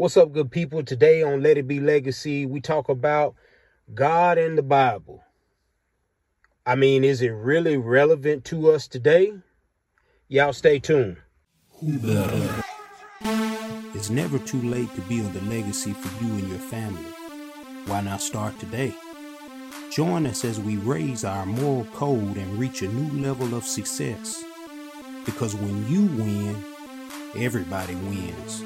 What's up, good people? Today on Let It Be Legacy, we talk about God and the Bible. I mean, is it really relevant to us today? Y'all stay tuned. It's never too late to build a legacy for you and your family. Why not start today? Join us as we raise our moral code and reach a new level of success. Because when you win, everybody wins.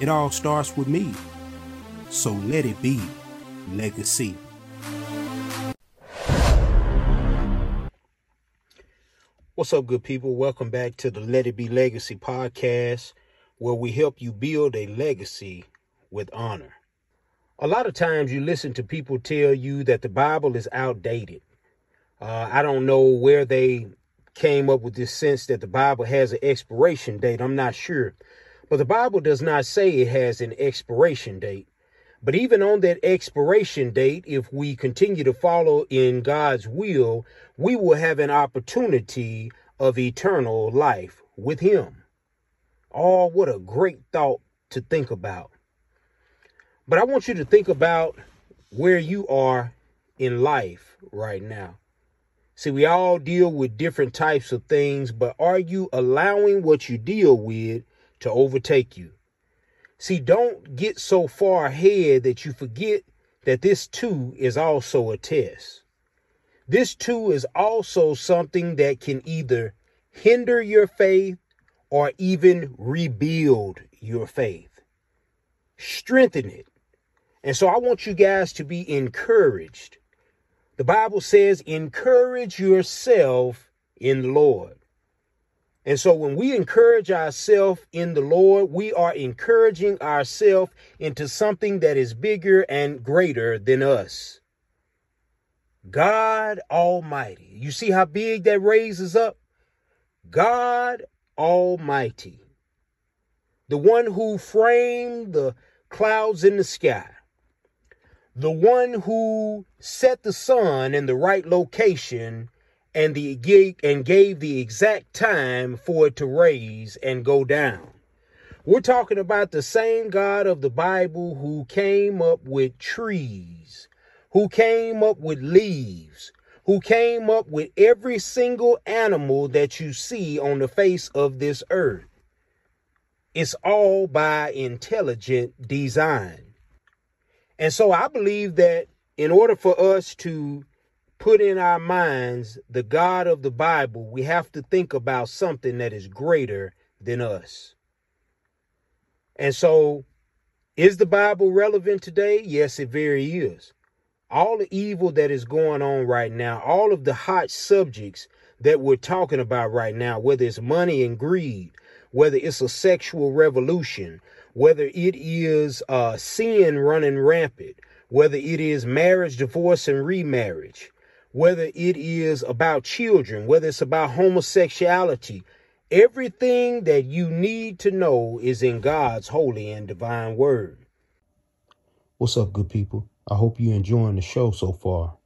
It all starts with me. So let it be legacy. What's up, good people? Welcome back to the Let It Be Legacy podcast, where we help you build a legacy with honor. A lot of times you listen to people tell you that the Bible is outdated. Uh, I don't know where they came up with this sense that the Bible has an expiration date. I'm not sure. But the Bible does not say it has an expiration date. But even on that expiration date, if we continue to follow in God's will, we will have an opportunity of eternal life with Him. Oh, what a great thought to think about. But I want you to think about where you are in life right now. See, we all deal with different types of things, but are you allowing what you deal with to overtake you. See, don't get so far ahead that you forget that this too is also a test. This too is also something that can either hinder your faith or even rebuild your faith, strengthen it. And so I want you guys to be encouraged. The Bible says, encourage yourself in the Lord. And so when we encourage ourselves in the Lord, we are encouraging ourselves into something that is bigger and greater than us. God Almighty. You see how big that raises up? God Almighty. The one who framed the clouds in the sky. The one who set the sun in the right location and the and gave the exact time for it to raise and go down. We're talking about the same God of the Bible who came up with trees, who came up with leaves, who came up with every single animal that you see on the face of this earth. It's all by intelligent design. And so I believe that in order for us to put in our minds the God of the Bible, we have to think about something that is greater than us. And so, is the Bible relevant today? Yes, it very is. All the evil that is going on right now, all of the hot subjects that we're talking about right now, whether it's money and greed, whether it's a sexual revolution, whether it is uh, sin running rampant, whether it is marriage, divorce, and remarriage, whether it is about children, whether it's about homosexuality, everything that you need to know is in God's holy and divine word. What's up, good people? I hope you're enjoying the show so far.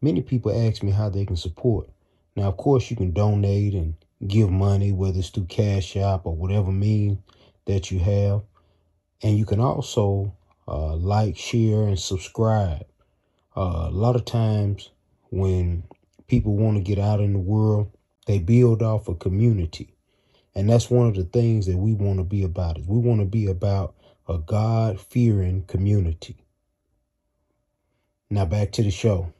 Many people ask me how they can support. Now, of course, you can donate and give money, whether it's through Cash App or whatever means that you have. And you can also uh, like, share, and subscribe. Uh, a lot of times, when people want to get out in the world, they build off a community. And that's one of the things that we want to be about is we want to be about a God-fearing community. Now back to the show.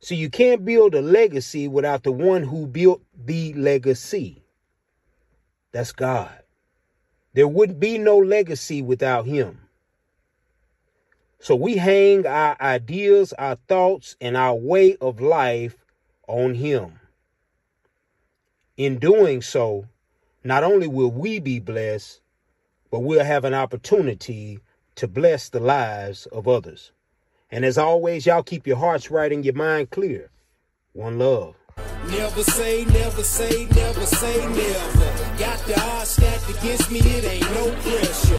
So you can't build a legacy without the one who built the legacy. That's God. There wouldn't be no legacy without him. So we hang our ideas, our thoughts, and our way of life on Him. In doing so, not only will we be blessed, but we'll have an opportunity to bless the lives of others. And as always, y'all keep your hearts right and your mind clear. One love. Never say, never say, never say, never. Got the odds stacked against me, it ain't no pressure.